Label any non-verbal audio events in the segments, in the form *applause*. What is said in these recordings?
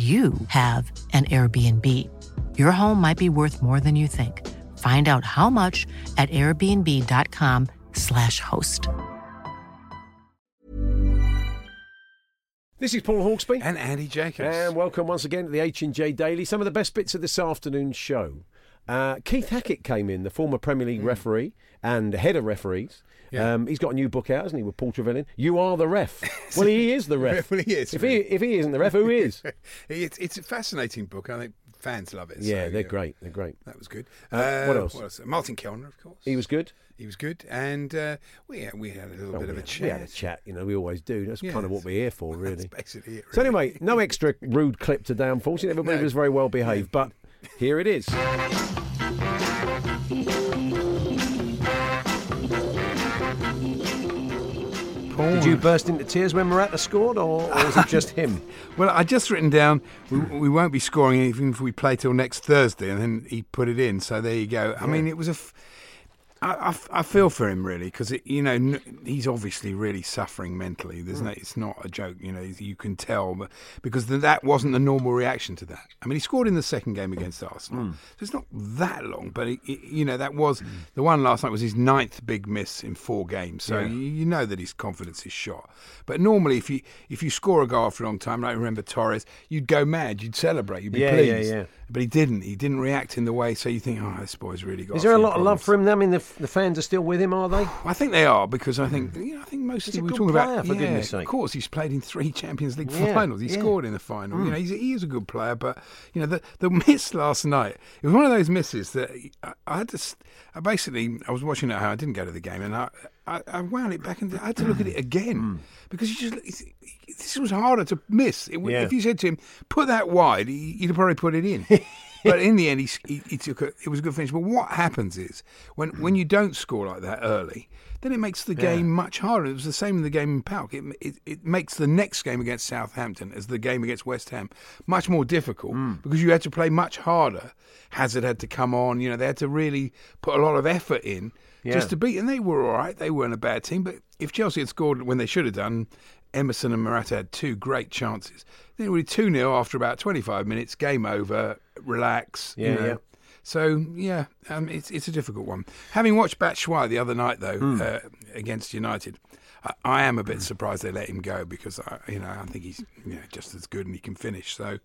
you have an Airbnb. Your home might be worth more than you think. Find out how much at airbnb.com/slash host. This is Paul Hawksby. And Andy Jacobs. And welcome once again to the H&J Daily. Some of the best bits of this afternoon's show. Uh, Keith Hackett came in, the former Premier League referee and head of referees. Yeah. Um, he's got a new book out, hasn't he, with Paul Trevillion? You are the ref. *laughs* well, he is the ref. *laughs* Well, he is, If really. he, if he isn't the ref, who is? *laughs* it's, it's a fascinating book. I think fans love it. yeah, so, they're great. They're great. That was good. Uh, what else? Martin Kelner, of course. He was good. He was good. And uh, we, we had a little Oh, bit of a chat. We had a chat, you know, we always do. That's kind of what we're here for, That's really. basically it. So anyway, no extra rude clip today, unfortunately. Everybody No. was very well behaved, but here it is. Paul, Did you burst into tears when Morata scored, or, or was it just *laughs* him? Well, I just written down we, we won't be scoring even if we play till next Thursday, and then he put it in. So there you go. I mean, it was a. F- I, I I feel for him really because you know he's obviously really suffering mentally. There's mm. no, it's not a joke. You know, you can tell, but because th- that wasn't the normal reaction to that. I mean, he scored in the second game against Arsenal, mm. so it's not that long. But it, it, you know, that was mm. the one last night was his ninth big miss in four games. So Yeah. you, you know that his confidence is shot. But normally, if you if you score a goal after a long time, like remember Torres, you'd go mad, you'd celebrate, you'd be Yeah, yeah, pleased. yeah. But he didn't. He didn't react in the way. So you think, oh, this boy's really got. Is there a lot of love for him? I mean, the, the fans are still with him, are they? I think they are because I think you know, I think mostly we're talking player, about. for yeah, goodness sake. Of course, he's played in three Champions League Yeah, finals. He yeah. Mm. scored in the final. You know, he's, he is a good player. But you know, the the *laughs* miss last night. It was one of those misses that I, I had to. I basically, I was watching it at home. I didn't go to the game, and I, I, I wound it back and I had to look at it again Mm. because you just. This was harder to miss. It, Yeah. If you said to him, "Put that wide," he, he'd probably put it in. *laughs* but in the end, he, he, he took a, it was a good finish. But what happens is when when you don't score like that early, then it makes the game much harder. It was the same in the game in PAOK. It, it it makes the next game against Southampton as the game against West Ham much more difficult because you had to play much harder. Hazard had to come on. You know they had to really put a lot of effort in Yeah. just to beat. And they were all right. They weren't a bad team. But if Chelsea had scored when they should have done, Emerson and Morata had two great chances. Then it would be 2 0 after about 25 minutes, game over, relax. you Yeah, know. yeah. So, yeah, um, it's, it's a difficult one. Having watched Batshuayi the other night, though, Hmm. uh, against United, I, I am a bit surprised they let him go because, I, you know, I think he's you know, just as good and he can finish. So,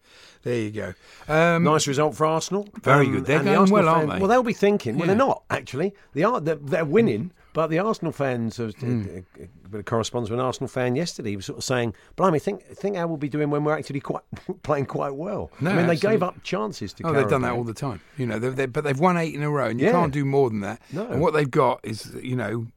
there you go. Um, Nice result for Arsenal. Um, Very good. They're the going Arsenal well, aren't they? Well, they'll be thinking. Well, they're not actually. They are. They're, they're winning. But the Arsenal fans, uh, Hmm. a, a bit of correspondence with an Arsenal fan yesterday, he was sort of saying, "Blimey, think think how we'll be doing when we're actually quite *laughs* playing quite well." No, I mean, they gave up chances to. Oh, they've done that all the time. You know, they've, they but they've won eight in a row, and you Yeah. can't do more than that. No. And what they've got is, you know,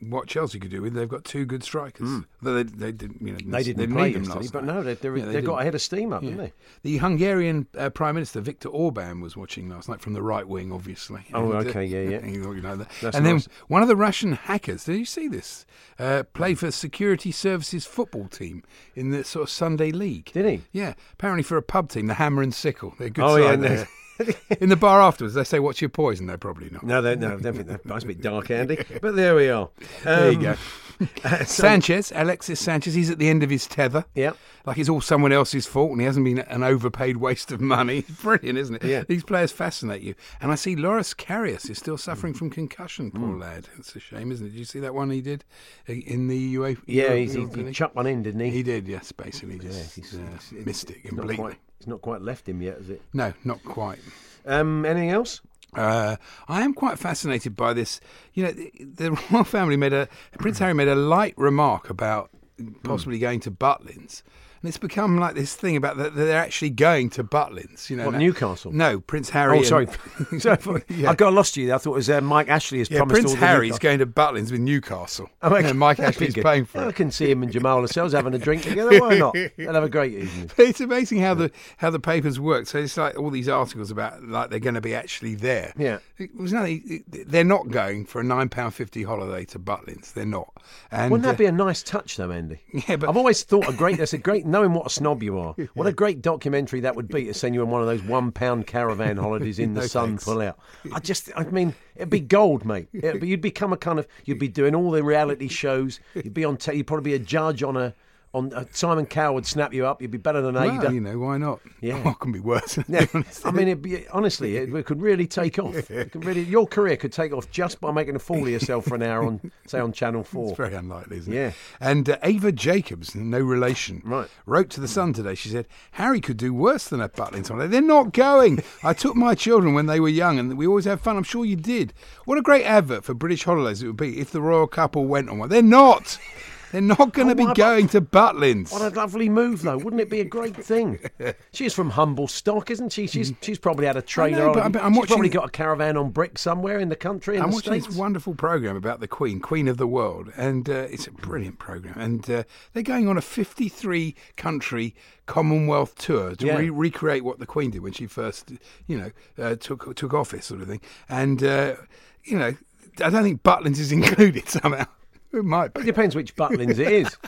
what Chelsea could do with. They've got two good strikers. Though They, they didn't, you know, Hmm. They didn't need play them yesterday, last but no, they, they're, Yeah, they they've got didn't. a head of steam up, Yeah. didn't they? The Hungarian uh, Prime Minister Viktor Orban was watching last night from the right wing, obviously. Oh, And, uh, okay, yeah, yeah. *laughs* You know that. That's and nice. then one of the Russian hackers, did you see this? Uh, played for Security Services football team in the sort of Sunday league. Did he? Yeah, apparently for a pub team, the Hammer and Sickle. They're good Oh, side yeah, there. *laughs* *laughs* in the bar afterwards, they say, "What's your poison?" They're probably not. No, they, no, definitely. That's a bit dark, Andy. But there we are. There you Um, go. *laughs* *laughs* so- Sanchez, Alexis Sanchez, he's at the end of his tether. Yeah. Like it's all someone else's fault and he hasn't been an overpaid waste of money. Brilliant, isn't it? Yeah. These players fascinate you. And I see Loris Karius is still suffering from concussion, poor Mm. lad. It's a shame, isn't it? Did you see that one he did uh, in the UEFA? Yeah, Euro- he's, he, he chucked one in, didn't he? He did, yes, basically. Yeah, he's- uh, it not completely. quite. It's not quite left him yet, is it? No, not quite. Um, anything else? Uh, I am quite fascinated by this. You know, the, the *laughs* royal family made a Prince Harry made a light remark about possibly going to Butlins. It's become like this thing about that they're actually going to Butlins. You know, What, Newcastle? No, Prince Harry. Oh, sorry. and- sorry *laughs* *laughs* Yeah. I got lost you. there. I thought it was uh, Mike Ashley has yeah, promised Prince all the Harry's going to Butlins with Newcastle. Oh, okay. Yeah, Mike Ashley's paying for I can see him and Jamal Lascelles having a drink together. Why not? They'll have a great evening. But *laughs* it's amazing how the how the papers work. So it's like all these articles about like they're going to be actually there. Yeah. it was nothing. They're not going for a nine pound fifty holiday to Butlins. They're not. And Wouldn't that uh, be a nice touch, though, Andy? Yeah, but- I've always thought a great. That's a great. Knowing what a snob you are, *laughs* what a great documentary that would be to send you on one of those one-pound caravan holidays in *laughs* the No sun, thanks. pull out. I just, I mean, it'd be *laughs* gold, mate. Be, you'd become a kind of, you'd be doing all the reality shows. You'd be on. Te- you'd probably be a judge on a. On uh, Simon Cowell would snap you up. You'd be better than well, you know why not? Yeah. *laughs* what can be worse? Yeah. I mean, it'd be, honestly, it, it could really take off. *laughs* It could really, your career could take off just by making a fool of yourself for an hour on, say, on Channel *laughs* Four. It's very unlikely, isn't it? Yeah. And uh, Ava Jacobs, no relation, Right. wrote to the Sun today. She said Harry could do worse than a Butlins holiday. They're not going. I took my children when they were young, and we always had fun. I'm sure you did. What a great advert for British holidays it would be if the royal couple went on one. They're not. They're not going to Oh, be going to Butlins. What a lovely move, though! Wouldn't it be a great thing? *laughs* She's from humble stock, isn't she? She's she's probably had a trainer. know, on- I'm- I'm she's watching- probably got a caravan on brick somewhere in the country. In I'm the watching States. this wonderful program about the Queen, Queen of the World, and uh, it's a brilliant program. And uh, they're going on a 53 country Commonwealth tour to Yeah. re- recreate what the Queen did when she first, you know, uh, took took office, sort of thing. And uh, you know, I don't think Butlins is *laughs* included somehow. It might It depends which Butlins it is. *laughs*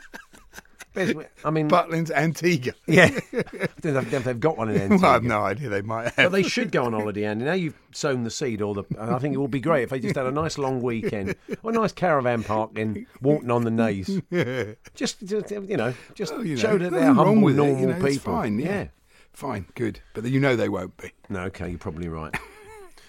I mean, Butlins Antigua. *laughs* yeah, *laughs* I don't know if they've got one in well, I have no idea. They might But have. they should go on holiday, Andy. Now you've sown the seed, or the. I think it would be great if they just had a nice long weekend, or a nice caravan park in Walton on the Naze. Just, just you know, just Well, you know, show that they're humble, with it, normal you know, people. It's fine. Yeah. fine, good. But you know they won't be. No, okay, you're probably right.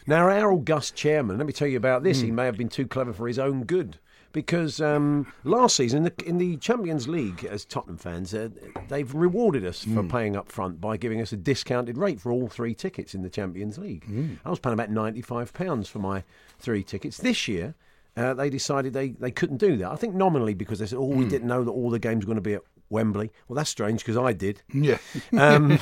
now, our august chairman, let me tell you about this. Hmm. He may have been too clever for his own good. Because um, last season in the, in the Champions League, as Tottenham fans, uh, they've rewarded us for Hmm. paying up front by giving us a discounted rate for all three tickets in the Champions League. Hmm. I was paying about £95 for my three tickets. This year, uh, they decided they, they couldn't do that. I think nominally because they said, oh, Hmm. we didn't know that all the games were going to be at Wembley. Well, that's strange because I did. Yeah. *laughs* Um,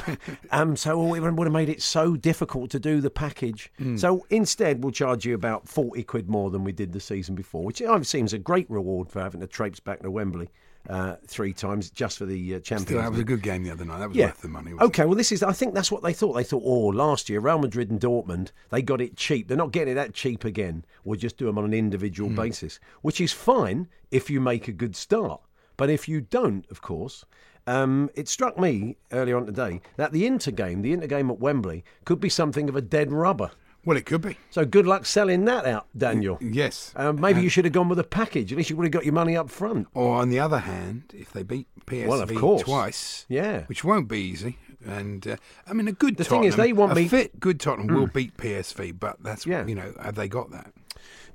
um, so it would have made it so difficult to do the package. Hmm. So instead, we'll charge you about 40 quid more than we did the season before, which seems a great reward for having to traipse back to Wembley uh, three times just for the uh, Champions Still, that was a good game the other night. That was Yeah. worth the money. Okay, well, this is. I think that's what they thought. They thought, oh, last year Real Madrid and Dortmund, they got it cheap. They're not getting it that cheap again. We'll just do them on an individual Hmm. basis, which is fine if you make a good start. But if you don't, of course, um, it struck me earlier on today that the Inter game, the Inter game at Wembley, could be something of a dead rubber. Well, it could be. So good luck selling that out, Daniel. Yes. Um, maybe you should have gone with a package. At least you would have got your money up front. Or on the other hand, if they beat PSV Well, of course. twice, Yeah. which won't be easy. And uh, I mean, a good The thing is, they want a me- fit good Tottenham will beat PSV, but that's Yeah. you know have they got that?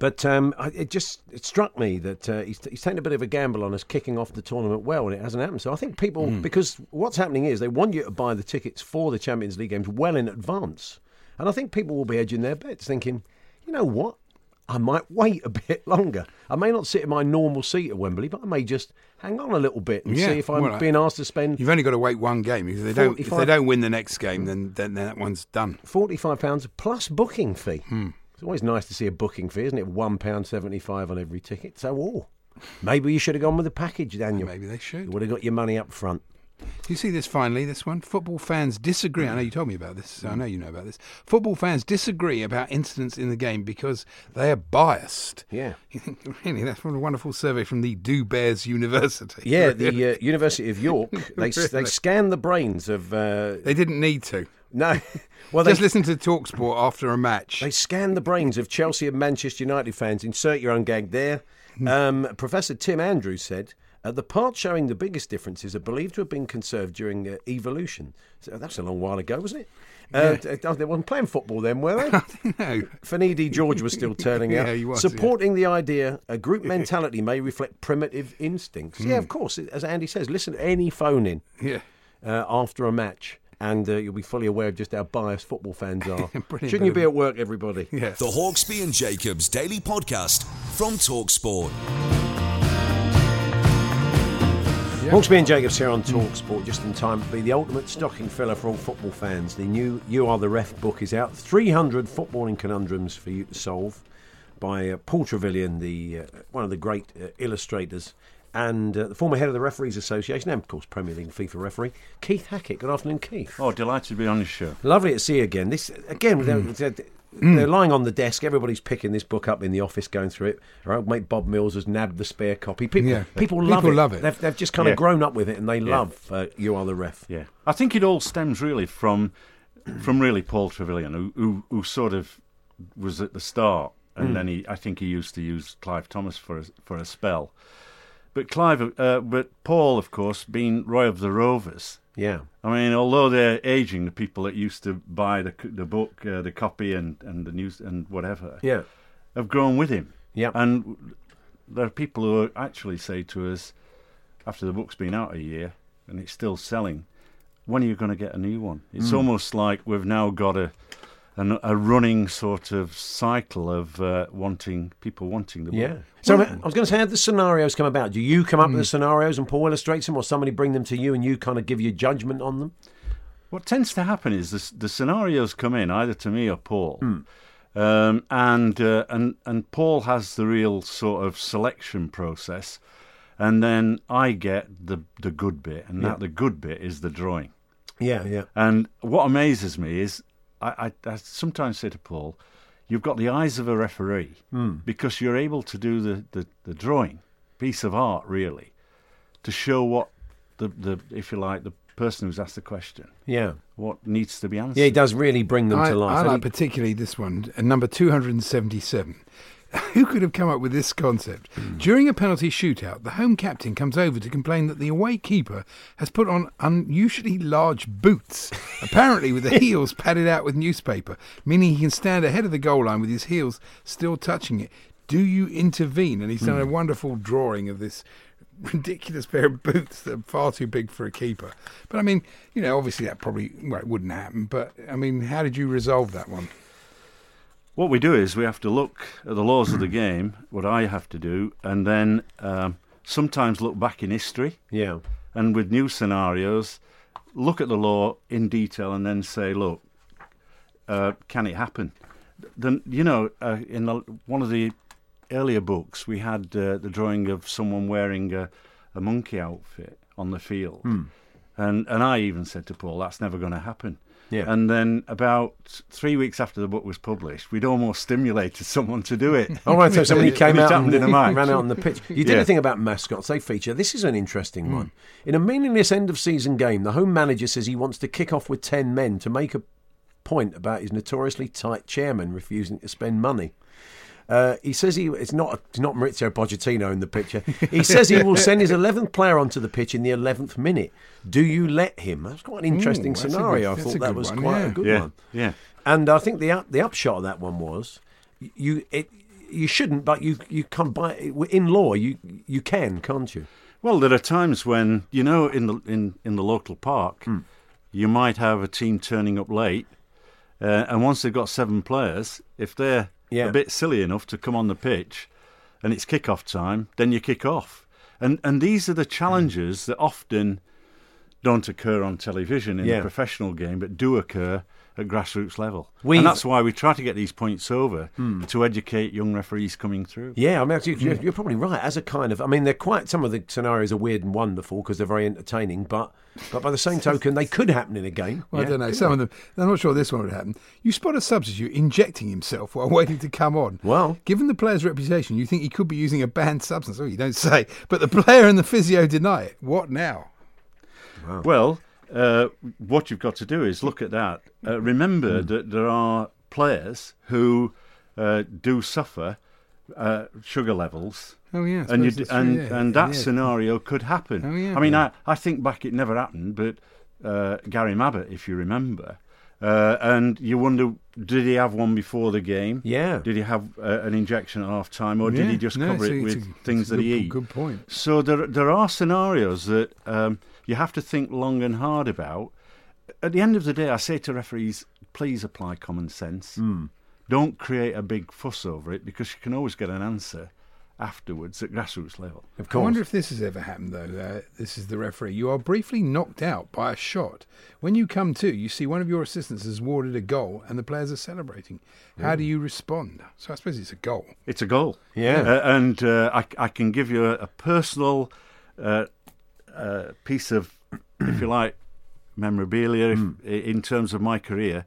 But um, I- it just it struck me that uh, he's, he's taken a bit of a gamble on us kicking off the tournament well, and it hasn't happened. So I think people, Hmm. because what's happening is they want you to buy the tickets for the Champions League games well in advance, and I think people will be edging their bets, thinking, you know what, I might *laughs* wait a bit longer. I may not sit in my normal seat at Wembley, but I may just hang on a little bit and Yeah, see if I'm well, being asked to spend You've only got to wait one game if they don't if they don't win the next game, then then that one's done. forty-five pounds plus booking fee. Hmm. It's always nice to see a booking fee, isn't it? One pound seventy-five on every ticket. So, oh, maybe you should have gone with the package, Daniel. Maybe they should. You would have got your money up front. Do you see this finally? This one, football fans disagree. I know you told me about this. So I know you know about this. Football fans disagree about incidents in the game because they are biased. Yeah. *laughs* Really? That's from a wonderful survey from the Do Bears University. Yeah, the *laughs* uh, University of York. They they *laughs* Really? scanned the brains of uh, They didn't need to. No. *laughs* Well, they Just listen to Talksport after a match. they scanned the brains of Chelsea and Manchester United fans. Insert your own gag there. Um, Professor Tim Andrews said. Uh, the parts showing the biggest differences are believed to have been conserved during uh, evolution. So that's a long while ago, wasn't it? Uh, d- They weren't playing football then, were they? *laughs* no. Finidi George was still turning *laughs* out, Yeah, he was, yeah. supporting the idea a group mentality may reflect primitive instincts. Yeah, of course. As Andy says, listen to any phone in Yeah. uh, after a match, and uh, you'll be fully aware of just how biased football fans are. *laughs* Shouldn't you be at work, everybody? Yeah. The Hawksby and Jacobs Daily Podcast from Talksport. Hawksby and Jacobs here on Talk Sport, just in time to be the ultimate stocking filler for all football fans. The new You Are the Ref book is out. 300 footballing conundrums for you to solve by uh, Paul Trevillion, the uh, one of the great uh, illustrators, and uh, the former head of the Referees Association, and of course Premier League FIFA referee, Keith Hackett. Good afternoon, Keith. Oh, delighted to be on your show. Lovely to see you again. This again, they're, they're, they're lying on the desk. Everybody's picking this book up in the office, going through it. Our old mate Bob Mills has nabbed the spare copy. People, Yeah. people love People it. love it. They've, they've just kind of grown up with it, and they love uh, You Are the Ref. Yeah, I think it all stems really from from really Paul Trevillion, who who, who sort of was at the start, and then he I think he used to use Clive Thomas for a, for a spell. But Clive, uh, but Paul, of course, being Roy of the Rovers. Yeah. I mean, although they're aging, the people that used to buy the the book, uh, the copy, and, and the news and whatever, Yeah. have grown with him. Yeah. And there are people who actually say to us, after the book's been out a year and it's still selling, when are you going to get a new one? It's Hmm. almost like we've now got a an, a running sort of cycle of uh, wanting people wanting the. Yeah. So I was going to say, how the scenarios come about? Do you come up with the scenarios and Paul illustrates them, or somebody bring them to you and you kind of give your judgment on them? What tends to happen is the, the scenarios come in either to me or Paul, Hmm. um, and uh, and and Paul has the real sort of selection process, and then I get the the good bit, and Yeah. that the good bit is the drawing. Yeah, yeah. And what amazes me is I, I, I sometimes say to Paul, "You've got the eyes of a referee because you're able to do the, the, the drawing, piece of art, really, to show what the, the if you like the person who's asked the question Yeah. what needs to be answered." Yeah, he does really bring them I, to life. I like he- particularly this one, uh, number 277. *laughs* Who could have come up with this concept? Hmm. During a penalty shootout, the home captain comes over to complain that the away keeper has put on unusually large boots, *laughs* apparently with the heels padded out with newspaper, meaning he can stand ahead of the goal line with his heels still touching it. Do you intervene? And he's done Hmm. a wonderful drawing of this ridiculous pair of boots that are far too big for a keeper. But I mean, you know, obviously that probably well, it wouldn't happen. But I mean, how did you resolve that one? What we do is we have to look at the laws of the game, what I have to do, and then um, sometimes look back in history yeah. and with new scenarios, look at the law in detail and then say, look, uh, can it happen? Then you know, uh, in the, one of the earlier books, we had uh, the drawing of someone wearing a, a monkey outfit on the field, Hmm. and and I even said to Paul, that's never going to happen. Yeah. And then about three weeks after the book was published, we'd almost stimulated *laughs* someone to do it. All right, so somebody came out and in a *laughs* match. ran out on the pitch. You did Yeah. a thing about mascots. They feature. This is an interesting hmm. one. In a meaningless end of season game, the home manager says he wants to kick off with 10 men to make a point about his notoriously tight chairman refusing to spend money. Uh, he says he it's not it's not Maurizio Pochettino in the picture. He says he will send his eleventh player onto the pitch in the eleventh minute. Do you let him? That's quite an interesting Ooh, that's a good- scenario. I thought that was one, quite yeah. a good yeah, one. yeah. And I think the up, the upshot of that one was you it you shouldn't, but you you can buy in law you you can, can't you? Well, there are times when you know in the in, in the local park, Hmm. you might have a team turning up late, uh, and once they've got seven players, if they're Yeah. a bit silly enough to come on the pitch, and it's kick-off time, then you kick off, and and these are the challenges that often don't occur on television in Yeah. the professional game, but do occur at grassroots level. We've- and that's why we try to get these points over to educate young referees coming through. Yeah, I mean you're, you're probably right. As a kind of, I mean, they're quite some of the scenarios are weird and wonderful because they're very entertaining, but but by the same *laughs* token, they could happen in a game. Well, Yeah, I don't know. Some they? of them. I'm not sure this one would happen. You spot a substitute injecting himself while *laughs* waiting to come on. Well- given the player's reputation, you think he could be using a banned substance. Oh, you don't say. But the player and the physio deny it. What now? Well, uh, what you've got to do is look at that. Uh, remember that there are players who uh, do suffer uh, sugar levels. Oh yeah, and you, d- and yeah. and that Yeah. scenario could happen. Oh, yeah. I mean. I, I think back it never happened, but uh, Gary Mabbutt, if you remember, uh, and you wonder, did he have one before the game? Yeah. Did he have uh, an injection at half time, or did Yeah. he just No, cover a- it with a- things that he good- eat? Good point. So there there are scenarios that um, you have to think long and hard about. At the end of the day, I say to referees, please apply common sense. Don't create a big fuss over it because you can always get an answer afterwards at grassroots level. Of course. I wonder if this has ever happened, though. Uh, this is the referee. You are briefly knocked out by a shot. When you come to, you see one of your assistants has warded a goal and the players are celebrating. How do you respond? So I suppose it's a goal. It's a goal. Yeah. Uh, and uh, I, I can give you a, a personal uh, piece of, if you like, memorabilia if, Hmm. in terms of my career.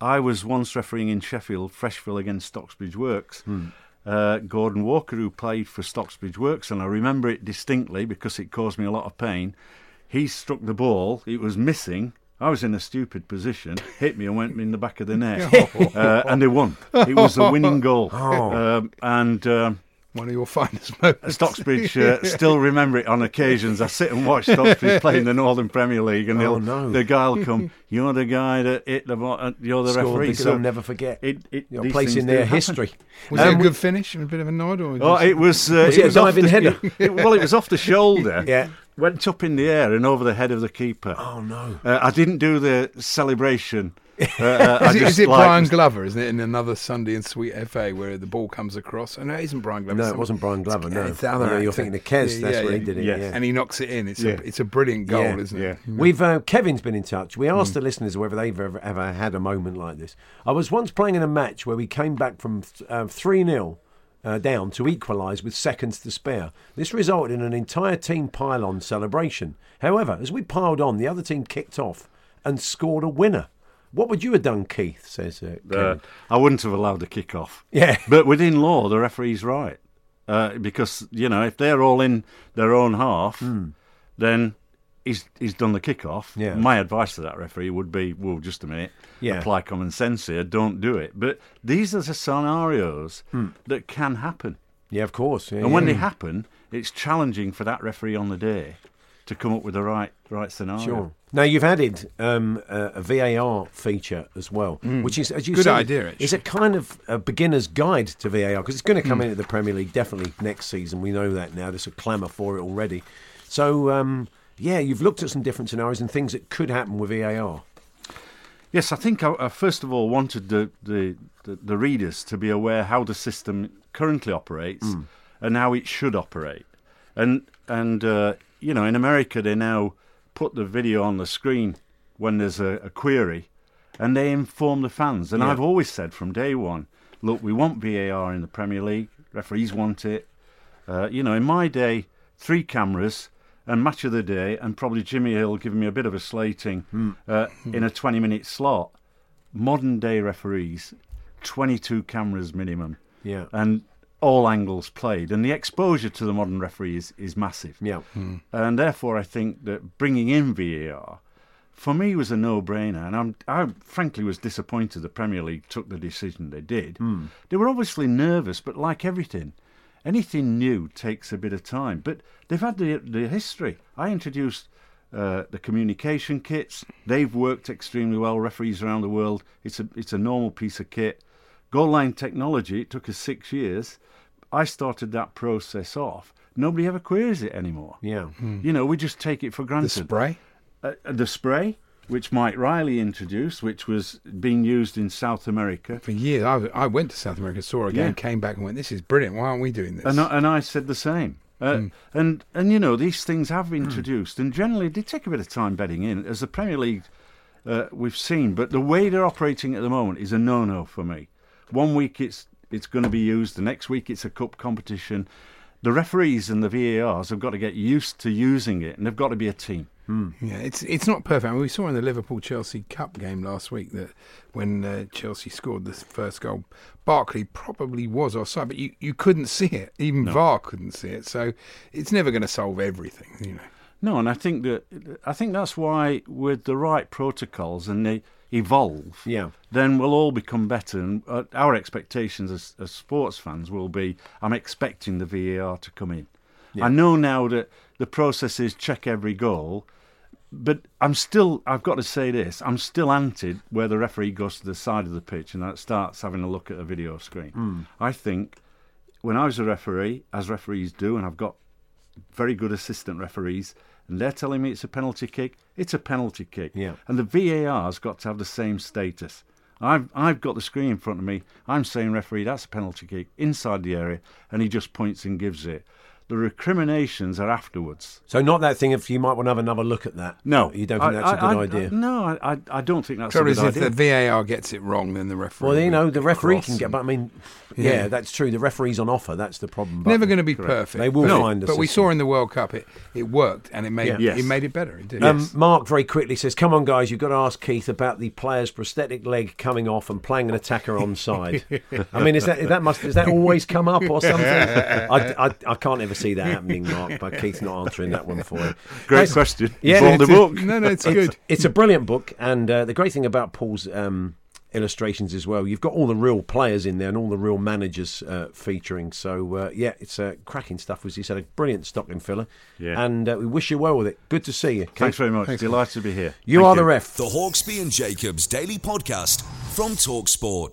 I was once refereeing in Sheffield, Frecheville against Stocksbridge Works. Hmm. Uh, Gordon Walker, who played for Stocksbridge Works, and I remember it distinctly because it caused me a lot of pain. He struck the ball, it was missing. I was in a stupid position, hit me and went in the back of the net, *laughs* uh, and they won. It was a winning goal, Oh. um, and um, One of your *laughs* finest moments. Stocksbridge uh, still remember it on occasions. I sit and watch Stocksbridge *laughs* play in the Northern Premier League, and Oh, no. the guy will come. *laughs* You're the guy that hit the ball. uh, You're the Scored referee. because So I'll never forget. it, it, Your place in their happen. history. Was Um, it a good finish and a bit of a nod? Or Oh, it was. Uh, Was it a off diving the- header? it- well, it was off the shoulder. Yeah. Went up in the air and over the head of the keeper. Oh no. Uh, I didn't do the celebration. *laughs* Uh, uh, I Is it, just is it like- Brian Glover, isn't it, in another Sunday in Sweet FA where the ball comes across? And no, it isn't Brian Glover. No, it's it wasn't Brian Glover. No, It's the other No, you're thinking of Kes. Yeah, that's yeah, where he did it. Yes. Yeah. And he knocks it in. It's Yeah. a it's a brilliant goal, Yeah. isn't it? We've uh, Kevin's been in touch. We asked the listeners whether they've ever, ever had a moment like this. I was once playing in a match where we came back from three 0 uh, down to equalise with seconds to spare. This resulted in an entire team pile-on celebration. However, as we piled on, the other team kicked off and scored a winner. What would you have done, Keith? Says uh, Uh, I wouldn't have allowed the kick off. Yeah. *laughs* But within law, the referee's right. Uh, because, you know, if they're all in their own half, then he's, he's done the kick off. Yeah. My advice to that referee would be, well, just a minute, Yeah. apply common sense here, don't do it. But these are the scenarios Hmm. that can happen. yeah, of course. Yeah, And when they happen, it's challenging for that referee on the day to come up with the right right scenario. Sure. Now you've added um, a, a VAR feature as well, which is, as you Good said, idea, It's a kind of a beginner's guide to VAR because it's going to come into the Premier League definitely next season. We know that now. There's a clamour for it already. So um, yeah, you've looked at some different scenarios and things that could happen with VAR. Yes, I think I, I first of all wanted the, the, the, the readers to be aware how the system currently operates and how it should operate. And and uh, you know, in America they now put the video on the screen when there's a, a query, and they inform the fans. And Yeah. I've always said from day one, look, we want VAR in the Premier League. Referees want it. Uh, you know, in my day, three cameras and match of the day, and probably Jimmy Hill giving me a bit of a slating uh, in a 20 minute slot. Modern day referees, 22 cameras minimum, Yeah. and all angles played. And the exposure to the modern referee is, is massive. Yeah. Mm. Mm. And therefore, I think that bringing in VAR for me was a no-brainer, and I'm, I frankly was disappointed the Premier League took the decision they did. Mm. They were obviously nervous, but like everything, anything new takes a bit of time. But they've had the the history. I introduced uh, the communication kits; they've worked extremely well. Referees around the world, it's a it's a normal piece of kit. Goal line technology, it took us six years. I started that process off. Nobody ever queries it anymore. Yeah. You know, we just take it for granted. The spray. uh, the spray, which Mike Riley introduced, which was being used in South America. For years, I, I went to South America, saw it again, Yeah. came back and went, "This is brilliant. Why aren't we doing this?" And I, and I said the same. Uh, Hmm. And and you know these things have been introduced, and generally they take a bit of time bedding in. As the Premier League, uh, we've seen, but the way they're operating at the moment is a no-no for me. One week it's it's going to be used, the next week it's a cup competition. The referees and the VARs have got to get used to using it, and they've got to be a team. Yeah, it's it's not perfect. I mean, we saw in the Liverpool Chelsea Cup game last week that when uh, Chelsea scored the first goal, Barkley probably was offside, but you, you couldn't see it. Even VAR couldn't see it. So it's never going to solve everything, you know. No, and I think that I think that's why with the right protocols and they evolve, Yeah. then we'll all become better. And uh, our expectations as, as sports fans will be: I'm expecting the VAR to come in. I know now that the process is check every goal, but I'm still. I've got to say this: I'm still anti where the referee goes to the side of the pitch and that starts having a look at a video screen. I think when I was a referee, as referees do, and I've got very good assistant referees, and they're telling me it's a penalty kick, it's a penalty kick. Yeah. And the VAR's got to have the same status. I've I've got the screen in front of me. I'm saying, referee, that's a penalty kick inside the area, and he just points and gives it. The recriminations are afterwards. So not that thing. If you might want to have another look at that. No, you don't think I- that's a I- good I- idea. no, I, I, I don't think that's Trouble a is, good if idea. the VAR gets it wrong, then the referee. Well, you know, the referee can get. and- But I mean, yeah, Yeah. that's true. The referee's on offer. That's the problem. But Never going to be perfect. They will No, find a But we saw in the World Cup it, it worked and it made Yeah. Yes. it made it better. It did. Um, Mark very quickly says, "Come on, guys, you've got to ask Keith about the player's prosthetic leg coming off and playing an attacker on side." *laughs* I mean, is that is that must does that always come up or something? *laughs* I, I, I can't ever see that happening, Mark. But Keith's not answering that one for you. Great Guys, question. Yeah, Yeah, the it's a- book. no, no, it's It's, good. it's a brilliant book, and uh, the great thing about Paul's um, illustrations as well, you've got all the real players in there and all the real managers uh, featuring. So uh, yeah, it's uh, cracking stuff. As you said, a brilliant stocking filler. Yeah. and uh, we wish you well with it. Good to see you. Keith. Thanks very much. Thanks. Delighted to be here. You Thank are the ref. The Hawksby and Jacobs Daily Podcast from Talksport.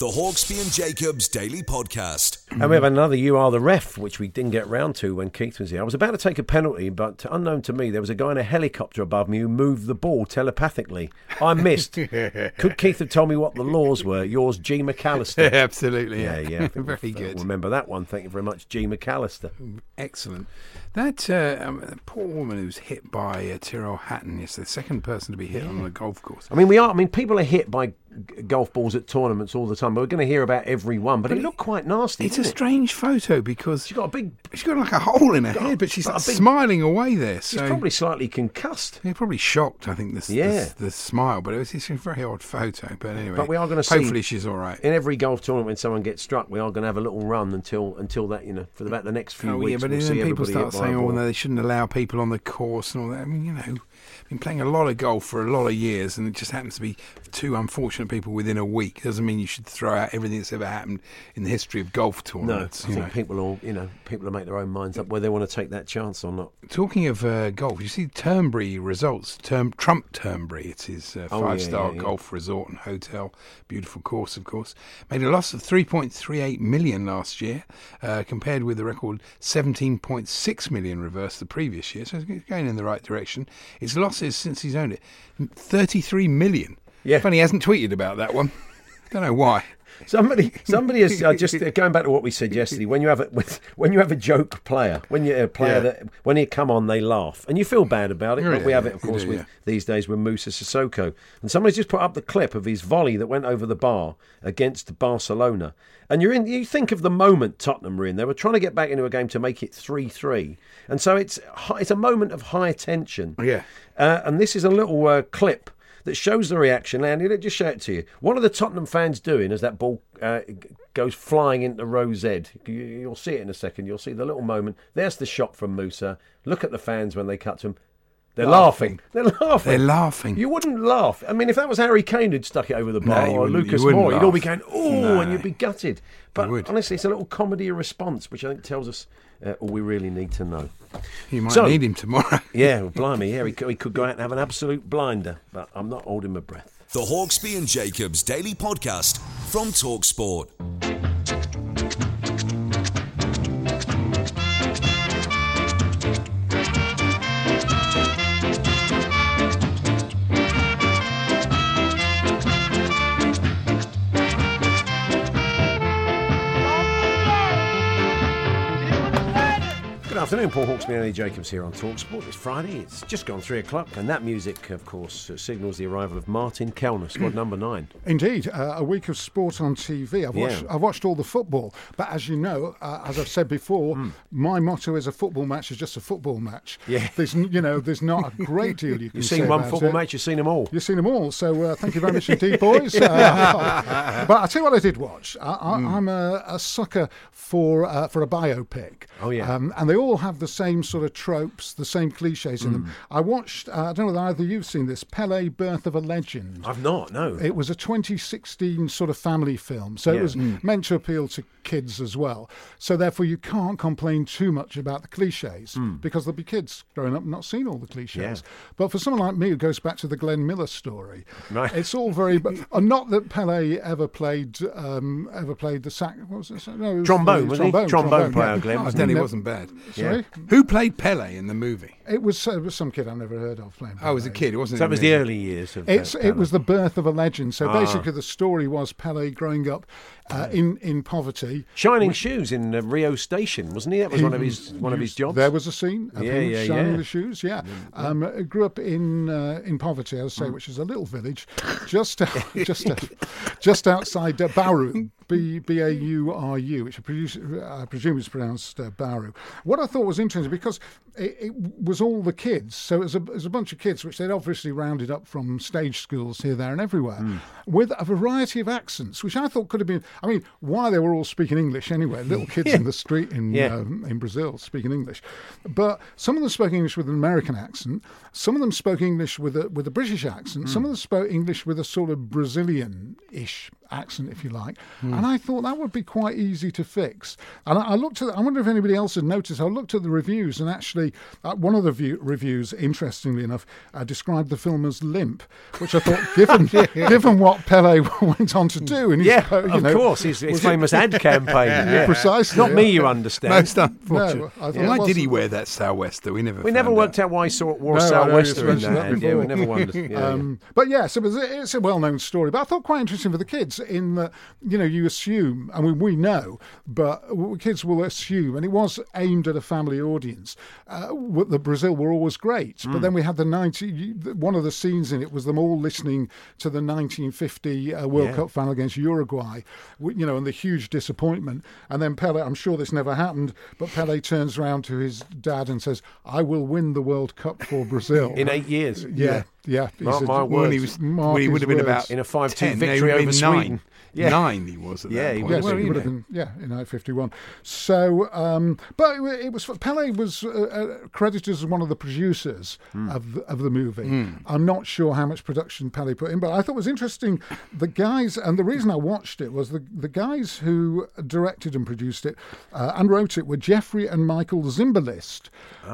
The Hawksby and Jacobs Daily Podcast. And we have another You Are the Ref, which we didn't get round to when Keith was here. I was about to take a penalty, but unknown to me, there was a guy in a helicopter above me who moved the ball telepathically. I *laughs* missed. Could Keith have told me what the laws were? Yours, G. McAllister. *laughs* Absolutely. Yeah, yeah. *laughs* Very we'll- good. Remember that one. Thank you very much, G. McAllister. Excellent. That uh, um, poor woman who was hit by uh, Tyrrell Hatton is the second person to be hit on the golf course. I mean, we are. I mean, people are hit by g- golf balls at tournaments all the time. We're going to hear about every one, but, it looked quite nasty. It's a it? strange photo because She's got a big. she's got like a hole in her head, but she's like big- smiling away there. She's So probably slightly concussed. They're probably shocked. I think this, Yeah. this the smile, but it was, it's a very odd photo. But anyway, But we are going to see. Hopefully, she's all right. In every golf tournament, when someone gets struck, we are going to have a little run until until that, you know, for about the next few Oh, weeks. yeah, but we'll then people start hit by a saying, "Oh, no, they shouldn't allow people on the course and all that." I mean, you know, been playing a lot of golf for a lot of years, and it just happens to be two unfortunate people within a week. It Doesn't mean you should throw out everything that's ever happened in the history of golf tournaments. No, I think know. people will, you know, people will make their own minds up whether they want to take that chance or not. Talking of uh, golf, you see Turnberry results. Term, Trump Turnberry, it's his uh, Oh, yeah, five-star yeah, yeah. golf resort and hotel. Beautiful course, of course. Made a loss of 3.38 million last year, uh, compared with the record 17.6 million reversed the previous year. So it's going in the right direction. Since he's owned it, 33 million. Yeah. Funny, he hasn't tweeted about that one. *laughs* Don't know why. Somebody, *laughs* somebody is uh, just uh, going back to what we said yesterday. When you have a *laughs* when you have a joke player, when you're a player Yeah. that when you come on, they laugh, and you feel bad about it. Yeah, but we have it, of course, do, with these days with Musa Sissoko, and somebody's just put up the clip of his volley that went over the bar against Barcelona. And you're in. You think of the moment Tottenham were in. They were trying to get back into a game to make it three-three, and so it's it's a moment of high tension. Yeah. Uh, and this is a little uh, clip that shows the reaction. Andy, let just show it to you. What are the Tottenham fans doing as that ball uh, goes flying into Ed? You- You'll see it in a second. You'll see the little moment. There's the shot from Musa. Look at the fans when they cut to him. They're laughing. *laughs* They're laughing. They're laughing. You wouldn't laugh. I mean, if that was Harry Kane who'd stuck it over the No, bar you or wouldn't- you Lucas wouldn't Moura, you'd all be laugh. going, "Oh," No. and you'd be gutted. But would. honestly, it's a little comedy of response, which I think tells us uh, all we really need to know. You might So- need him tomorrow. *laughs* Yeah, well, blimey, yeah, he could, he could go out and have an absolute blinder, but I'm not holding my breath. The Hawksby and Jacobs Daily Podcast from Talksport. Afternoon, Paul Hawksby and Andy Jacobs here on Talksport. It's Friday, it's just gone three o'clock, and that music, of course, uh, signals the arrival of Martin Kelner, squad number nine. Indeed, uh, a week of sport on TV. I've watched, Yeah. I've watched all the football, but as you know, uh, as I've said before, my motto is a football match is just a football match. Yeah. there's you know there's not a great deal you *laughs* can see. You've seen one football it. match, you've seen them all. You've seen them all, so uh, thank you very much indeed, boys. *laughs* Uh, *laughs* but I tell you what, I did watch. I, I, I'm a, a sucker for uh, for a biopic. Oh, yeah. um, and they all have the same sort of tropes, the same cliches in them. Hmm. I watched. Uh, I don't know whether either you've seen this Pele: Birth of a Legend. I've not, no. It was a 2016 sort of family film, so Yeah. it was Mm. meant to appeal to kids as well. So therefore, you can't complain too much about the cliches Mm. because there'll be kids growing up not seeing all the cliches. Yeah. But for someone like me who goes back to the Glenn Miller story, Right. it's all very. Uh, not that Pele ever played um, ever played the sax. What was it? No, it was Trombone, the wasn't he? trombone, Trombone player, yeah. Glenn, Oh, wasn't then he wasn't bad. Sorry, Who played Pele in the movie? it was uh, it was some kid I never heard of playing. Oh, it was a kid. It wasn't. So that was the the early years of uh, It's Pele. it was the birth of a legend. So Ah. basically, the story was Pele growing up uh, in in poverty. Shining shoes in uh, Rio Station, wasn't he? That was one of his one of his jobs. There was a scene of Yeah, him yeah, shining yeah. the shoes. Yeah, um, uh, grew up in uh, in poverty, I would say, which is a little village, just *laughs* just just outside uh, Bauru, B B A U R U, which I, produce, I presume is pronounced uh, Bauru. What I thought was interesting because it, it was all the kids, so it was, a, it was a bunch of kids which they'd obviously rounded up from stage schools here, there, and everywhere, Hmm. with a variety of accents, which I thought could have been. I mean, why they were all speaking English anyway? Little *laughs* kids in the street in Yeah. um, in Brazil speaking English, but some of them spoke English with an American accent. Some of them spoke English with a with a British accent. Some of them spoke English with a sort of Brazilian-ish accent, if you like. And I thought that would be quite easy to fix. And I, I looked at. I wonder if anybody else had noticed. I looked at the reviews, and actually, uh, one of the view, reviews, interestingly enough, uh, described the film as limp, which I thought, given *laughs* given what Pele *laughs* went on to do, and yeah, of course, his, his famous ad *laughs* campaign. yeah. Precisely, Not me, you understand. Most unfortunate. No, I thought Why did he wear that sou'wester? We never. we never worked out why he saw wore a No, I know, sou'wester you've in that. that ad. Yeah, we never wondered. Yeah, yeah. Um, But yes, it was, it's a well-known story. But I thought quite interesting for the kids in that you know you assume. I mean, we know, but kids will assume, and it was aimed at a family audience. Uh, that Brazil were always great, Hmm. but then we had the ninety. One of the scenes in it was them all listening to the 1950 uh, World Yeah. Cup final against Uruguay. You know, and the huge disappointment. And then Pele. I'm sure this never happened, but Pele turns around to his dad and says, "I will win the World Cup for Brazil." In eight years. Yeah, yeah. He Mark said- my When words. he was, Mark when he would his have been about In a 5-2 victory no, he would over Sweden. Nine. Yeah. Nine he was at Yeah, that he point. Yes, Well, it would have been yeah in 1951. So, um, but it, it was Pele was uh, uh, credited as one of the producers Hmm. of the, of the movie. I'm not sure how much production Pele put in, but I thought it was interesting. The guys and the reason I watched it was the the guys who directed and produced it uh, and wrote it were Jeffrey and Michael Zimbalist.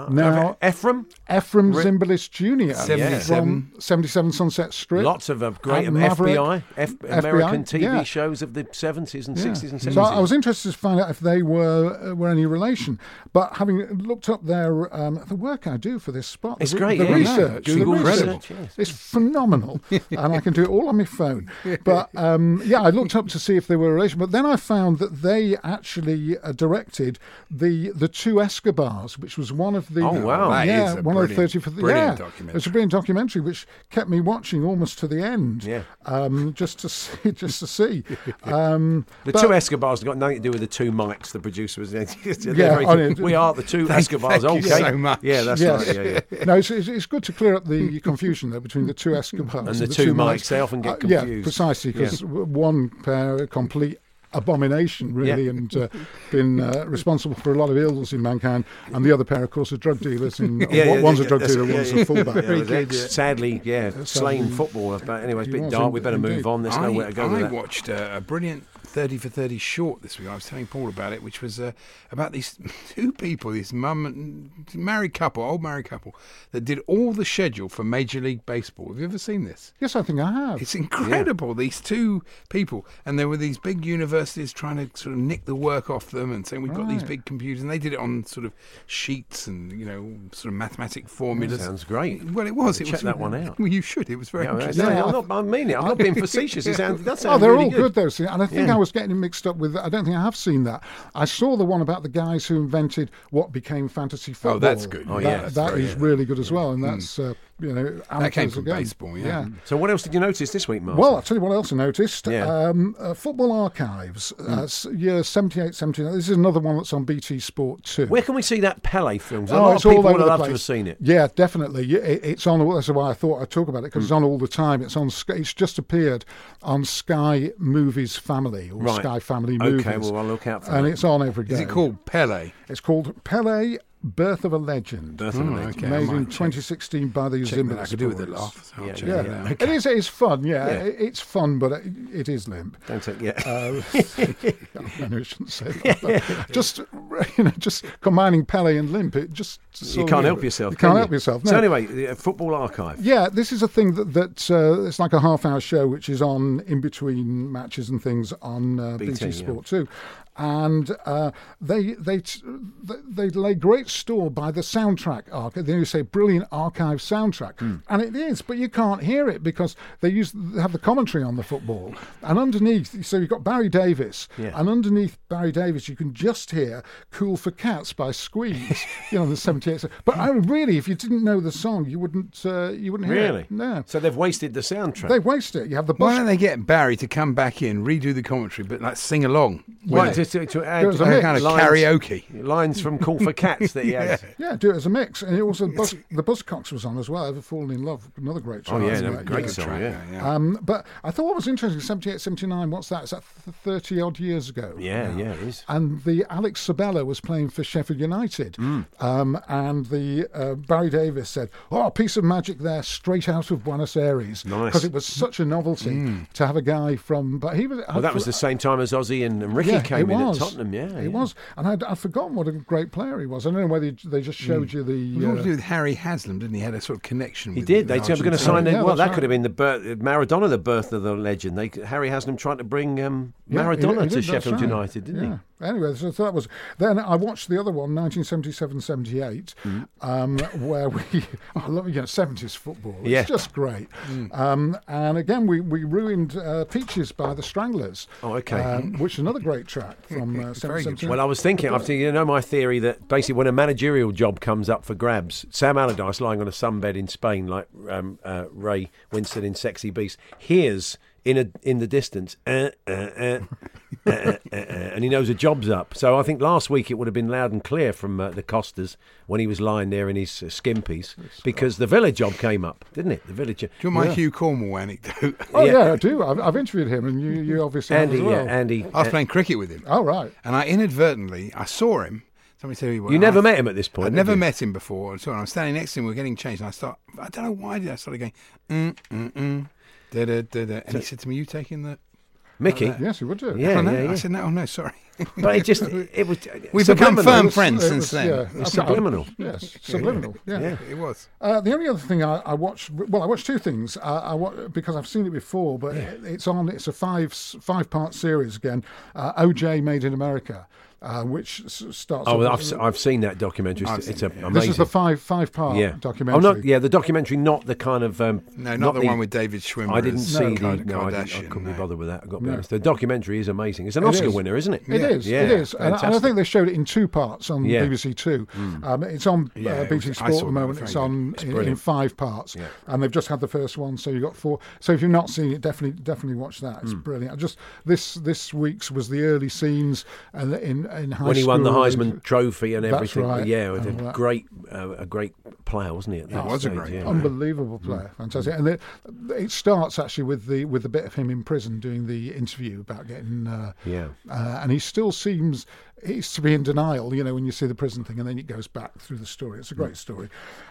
now, Efrem, Efrem Re- Zimbalist Jr. 77. from 77 Sunset Strip. lots of uh, great um, Maverick, FBI, F- FBI, American TV yeah. shows of the 70s and Yeah. 60s and 70s. So I was interested to find out if they were uh, were any relation. But having looked up their um, the work I do for this spot, It's the, great, The yeah, I know. research, the Google research, research, yes. it's phenomenal, *laughs* and I can do it all on my phone. But um, yeah, I looked up to see if they were a relation. But then I found that they actually uh, directed the the two Escobars, which was one of the Oh, wow. That yeah is a one of the thirty for the brilliant yeah, documentary. It's a brilliant documentary which kept me watching almost to the end. Yeah. um, just to see, *laughs* just to see. *laughs* Um, The but- two Escobars have got nothing to do with the two mics. The producer was. *laughs* They're Yeah, very- I mean- we are the two Thank- Escobars. thank you okay. so much. Yeah, that's Yes. right. Yeah, yeah. no, it's, it's, it's good to clear up the confusion there between the two Escobars And the two mics, they often get Uh, yeah, precisely, because Yeah. one pair are complete abomination, really, and uh, been uh, responsible for a lot of ills in mankind. And the other pair, of course, are drug dealers. In, *laughs* one's a drug dealer, yeah, one's yeah, a fullback. yeah, Very yeah. Sadly, yeah, slain sadly, footballer. But anyway, it's a he bit was, dark. We in- better move on. There's I, nowhere to go I that. watched a brilliant 30 for 30 short this week. I was telling Paul about it, which was uh, about these *laughs* two people, this mum and married couple, old married couple, that did all the schedule for Major League Baseball. Have you ever seen this? Yes, I think I have. It's incredible, these two people. And there were these big universities trying to sort of nick the work off them and saying, we've got these big computers. And they did it on sort of sheets and, you know, sort of mathematic formulas. sounds great. Well, it was. Check was that one out. *laughs* Well, you should. It was very Yeah, interesting. no, I'm not, I mean it. I'm not being facetious. It sounds, that *laughs* Oh, they're really all good. things. And I think Yeah. I was getting mixed up with. I don't think I have seen that. I saw the one about the guys who invented what became fantasy football. Oh, that's good. Oh, That- yeah, that's that very is good. really good as well. And that's uh, you know That came from again. baseball, yeah. So what else did you notice this week, Mark? Well, I'll tell you what else I noticed. Yeah. Um, uh, Football Archives, uh, year 78, 79. This is another one that's on BT Sport too. where can we see that Pele film? Oh, a lot it's of people all over would love to have seen it. Yeah, definitely. Yeah, it- It's on. That's why I thought I'd talk about it because it's on all the time. It's on. It's just appeared on Sky Movies Family or Right. Sky Family Movies. Okay, well, I'll look out for it. And that. it's on every day. Is it called Pele? It's called Pele: Birth of a Legend. Birth of a Oh, Legend. okay. Made in check- 2016 by the Zimbabwe I could do with laugh. So Yeah, Yeah, out. it is. It's fun. Yeah, Yeah. It- it's fun, but it, it is limp. Don't take, yeah. Uh, *laughs* *laughs* I know I shouldn't say that. just you know, just combining Pele and limp. It just you can't help yourself. You can't can help yourself. So anyway, the, football archive. Yeah, this is a thing that that uh, it's like a half-hour show, which is on in between matches and things on uh, BT, BT, yeah. Sport too, and uh, they they they lay great store by the soundtrack archive. They say brilliant archive soundtrack, Hmm. and it is, but you can't hear it because they use they have the commentary on the football, and underneath, so you've got Barry Davies, Yeah. and underneath Barry Davies, you can just hear "Cool for Cats" by Squeeze, *laughs* you know the '78. But I really, if you didn't know the song, you wouldn't uh, you wouldn't hear Really? it. No. So they've wasted the soundtrack. They waste it. You have the Why bus. don't they get Barry to come back in, redo the commentary, but like sing along? Why, with to, it? to, to add There a mix. kind of lines- karaoke. lines from Cool for Cats that he had. Yeah, do it as a mix. And it also Buzz, the Buzzcocks was on as well. Ever Fallen in Love, another great Oh yeah, isn't no, great Yeah. song. Yeah, Um, but I thought what was interesting, 78, 79, what's that? Is that th- 30 odd years ago? yeah, now? yeah, it is. And the Alex Sabella was playing for Sheffield United. Mm. Um, and the uh, Barry Davies said, Oh, a piece of magic there, straight out of Buenos Aires. Nice. Because it was such a novelty to have a guy from. But he was. Well, that was the same time as Ossie and, and Ricky yeah, came in was. at Tottenham. Yeah, it yeah. was, and I'd, I'd forgotten what a great player he was. I don't know whether they just showed you the. It was the. all to Uh, do with Harry Haslam, didn't he? Had a sort of connection with the He with did. They with were going to sign him. Yeah, well, that right. could have been the birth, Maradona, the birth of the legend. They Harry Haslam tried to bring um, yeah, he- Maradona he to did, that's Sheffield right. United, didn't yeah. Anyway, so that was. Then I watched the other one, 1977 78, Mm. um, where we. *laughs* I love, you know, 70s football. It's Yeah. just great. Um, and again, we, we ruined uh, Peaches by the Stranglers. Oh, okay. um, which is another great track *laughs* from uh, Very 77. Well, I was thinking, I've you know my theory that basically when a managerial job comes up for grabs, Sam Allardyce lying on a sunbed in Spain, like um, uh, Ray Winstone in Sexy Beast, hears in a in the distance, uh, uh, uh, uh, uh, uh, uh, and he knows a job's up. So I think last week it would have been loud and clear from uh, the Costas when he was lying there in his uh, skimpies because the Villa job came up, didn't it? The Villa job. Do you want my Hugh Cornwell anecdote? *laughs* Oh, yeah. yeah. I do. I've, I've interviewed him, and you, you obviously have Andy, as well. yeah, Andy. I was uh, playing cricket with him, Oh, right. and I inadvertently I saw him. Somebody said he was. you never met him at this point. I'd never you? met him before. and So I'm standing next to him. We're getting changed, and I start. I don't know why did I started going. Mm, mm, mm, da, da, da, da. And he said to me, "You taking the?" Mickey. Yes, he would do. Yeah, oh, no. yeah, yeah. I said, "No, oh, no, sorry." But it just *laughs* it was. We've become firm It friends was- since was- then. yeah, It's I've- subliminal. Yes, *laughs* subliminal. Yeah. Yeah. It was. Uh, the only other thing I, I watched, well, I watched two things. I, I wa- because I've seen it before, but it's on. It's a five five part series again. Uh, OJ Made in America, uh, which starts. Oh, I've, s- I've seen that documentary. I've It's, it's seen a, yeah. amazing. This is the five five part yeah. documentary. Oh, not yeah, the documentary, not the kind of um, No, not, the, one with David Schwimmer. I didn't as see the. Kard- No, I, didn't, I couldn't be bothered with that. I got to be No. honest. The documentary is amazing. It's an It Oscar is. winner, isn't it? It is. Yeah, it is. And, I- and I think they showed it in two parts on Yeah. BBC Two. Um, it's on Yeah, uh, it BT was- Sport at the moment. It's good. on in, in five parts, and they've just had the first one, so you got four. So if you've not seen it, definitely definitely watch that. It's brilliant. Just this this week's was the early scenes and in in high when he won the. Heisman Trophy and everything. right. Yeah, And a that. great, uh, a great player, wasn't he? At that was a great yeah. Unbelievable player, fantastic, and it, it starts actually with the with the bit of him in prison doing the interview about getting, uh, Yeah. uh, and he still seems he's to be in denial, you know, when you see the prison thing, and then it goes back through the story. It's a Mm. great story,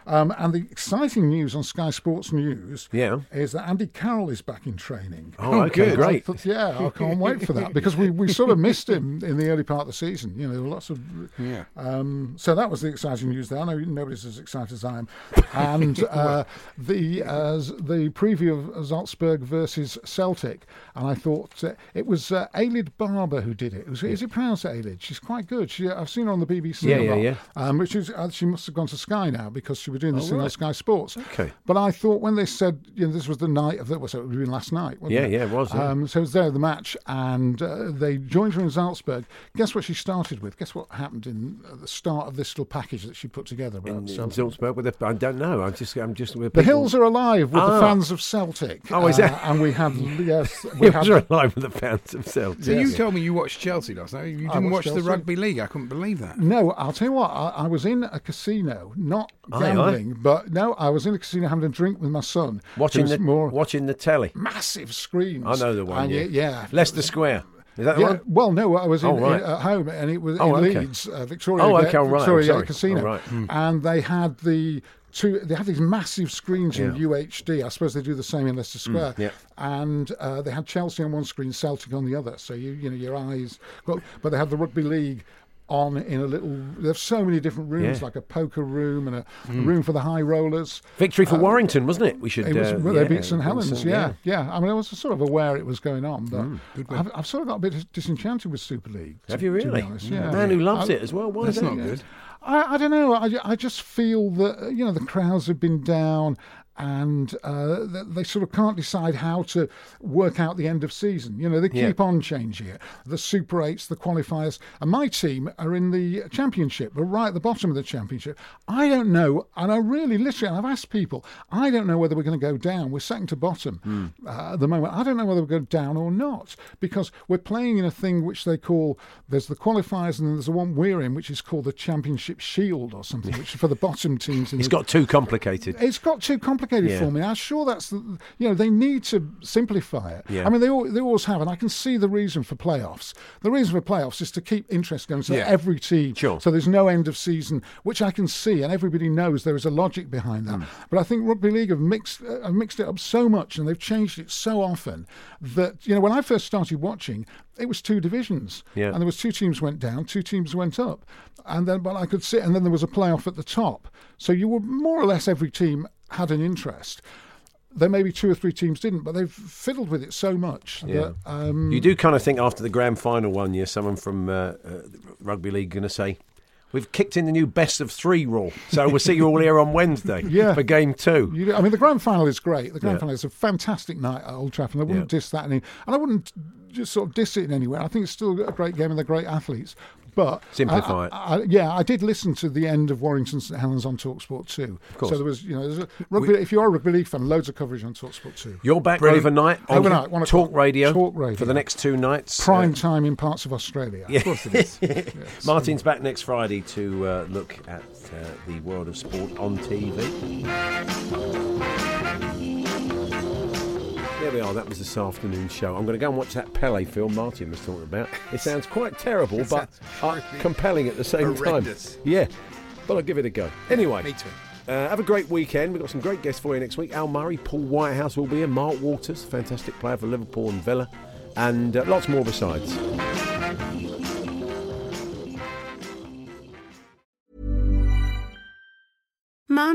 um, and the exciting news on Sky Sports News, Yeah. is that Andy Carroll is back in training. Oh, okay, I great. thought- yeah, I can't wait for that *laughs* because we, we sort of missed him in the early part of the season. You know, lots of Yeah. um, so that was the exciting news there. I know nobody's as excited as I am. *laughs* And uh, the uh, the preview of Salzburg versus Celtic, and I thought uh, it was uh, Eilidh Barbour who did it. Was, Is it pronounced Eilidh? She's quite good. She, I've seen her on the BBC. Yeah, a yeah, lot. yeah. Um, which is uh, she must have gone to Sky now because she was doing this Oh, thing on right. Sky Sports. Okay. But I thought when they said you know this was the night of the well, so it would have been last night. Wasn't Yeah, it? yeah, it was, yeah. Um, so it was there the match, and uh, they joined her in Salzburg. Guess what she started with? Guess what happened in uh, the start of this little package that she put together In, in Salzburg with the, I don't know. I'm just, I'm just. With The people- hills are alive with Ah. the fans of Celtic. Oh, is Uh, that- and we had *laughs* yes, we Hills had are alive with the fans of Celtic. So you told me you watched Chelsea last night. You didn't watch watched the Chelsea. Rugby league. I couldn't believe that. No, I'll tell you what. I, I was in a casino, not Aye, aye. gambling, but no, I was in a casino having a drink with my son. Watching the more watching the telly. massive screens. I know the one. Yeah. yeah, Leicester Square. Is that the Yeah, one? well, no, I was in, Oh, right. in- at home, and it was Oh, in okay. Leeds, uh, Victoria. Oh, okay, all right, I'm Victoria Casino, All right. Hmm. and they had the two. They had these massive screens in Yeah. UHD. I suppose they do the same in Leicester Square. yeah. And uh, they had Chelsea on one screen, Celtic on the other. So you, you know, your eyes. But they had the rugby league. On in a little, there's so many different rooms, Yeah. like a poker room and a, Hmm. a room for the high rollers. Victory for Uh, Warrington, wasn't it? We should. It was, uh, well, yeah, they beat St Helens, St- yeah, yeah. I mean, I was sort of aware it was going on, but Mm, I've, I've sort of got a bit disenchanted with Super League. Have you to really? honest, Mm. yeah. A man who loves I- it as well. Why That's not good. I, I don't know. I, I just feel that you know the crowds have been down, and uh, they sort of can't decide how to work out the end of season. You know, they Yeah. keep on changing it. The Super Eights, the qualifiers, and my team are in the Championship. We're right at the bottom of the Championship. I don't know, and I really literally, I've asked people, I don't know whether we're going to go down. We're second to bottom uh, at the moment. I don't know whether we're going down or not because we're playing in a thing which they call there's the qualifiers and then there's the one we're in which is called the Championship Shield or something, which is for the bottom teams. In It's the, got too complicated. it's got too complicated Yeah. for me. I'm sure that's the, you know they need to simplify it. Yeah. I mean they al- they always have, and I can see the reason for playoffs. The reason for playoffs is to keep interest going, so Yeah. every team, Sure. so there's no end of season, which I can see, and everybody knows there is a logic behind that. But I think rugby league have mixed uh, have mixed it up so much, and they've changed it so often that you know when I first started watching. It was two divisions, Yeah. and there was two teams went down, two teams went up, and then but I could see, and then there was a playoff at the top. So you were more or less every team had an interest. There may be two or three teams didn't, but they've fiddled with it so much Yeah. that um, You do kind of think after the grand final one year, someone from uh, uh, rugby league going to say, "We've kicked in the new best of three rule, so we'll see you all here on Wednesday *laughs* Yeah. for game two. You, I mean, the grand final is great. The grand Yeah. final is a fantastic night at Old Trafford. and I wouldn't Yeah. diss that any, and I wouldn't just sort of diss it in anywhere. I think it's still a great game and they're great athletes. But Simplify I- it. I, I, yeah, I did listen to the end of Warrington St Helens on Talksport too. Of course. So there was, you know, there's a rugby, if you are a rugby league fan, loads of coverage on Talksport too. You're back Brilliant. overnight on Overnight, one Talk. Radio, Talk Radio. for the next two nights. Prime Uh, time in parts of Australia. Yeah. Of course it is. *laughs* Yes. Martin's back next Friday to uh, look at uh, the world of sport on TV. There we are. That was this afternoon's show. I'm going to go and watch that Pele film Martin was talking about. It sounds quite terrible, but uh, compelling at the same horrendous. time. Yeah, but I'll give it a go. Anyway, Me too. uh, have a great weekend. We've got some great guests for you next week. Al Murray, Paul Whitehouse will be here. Mark Walters, fantastic player for Liverpool and Villa, and uh, lots more besides.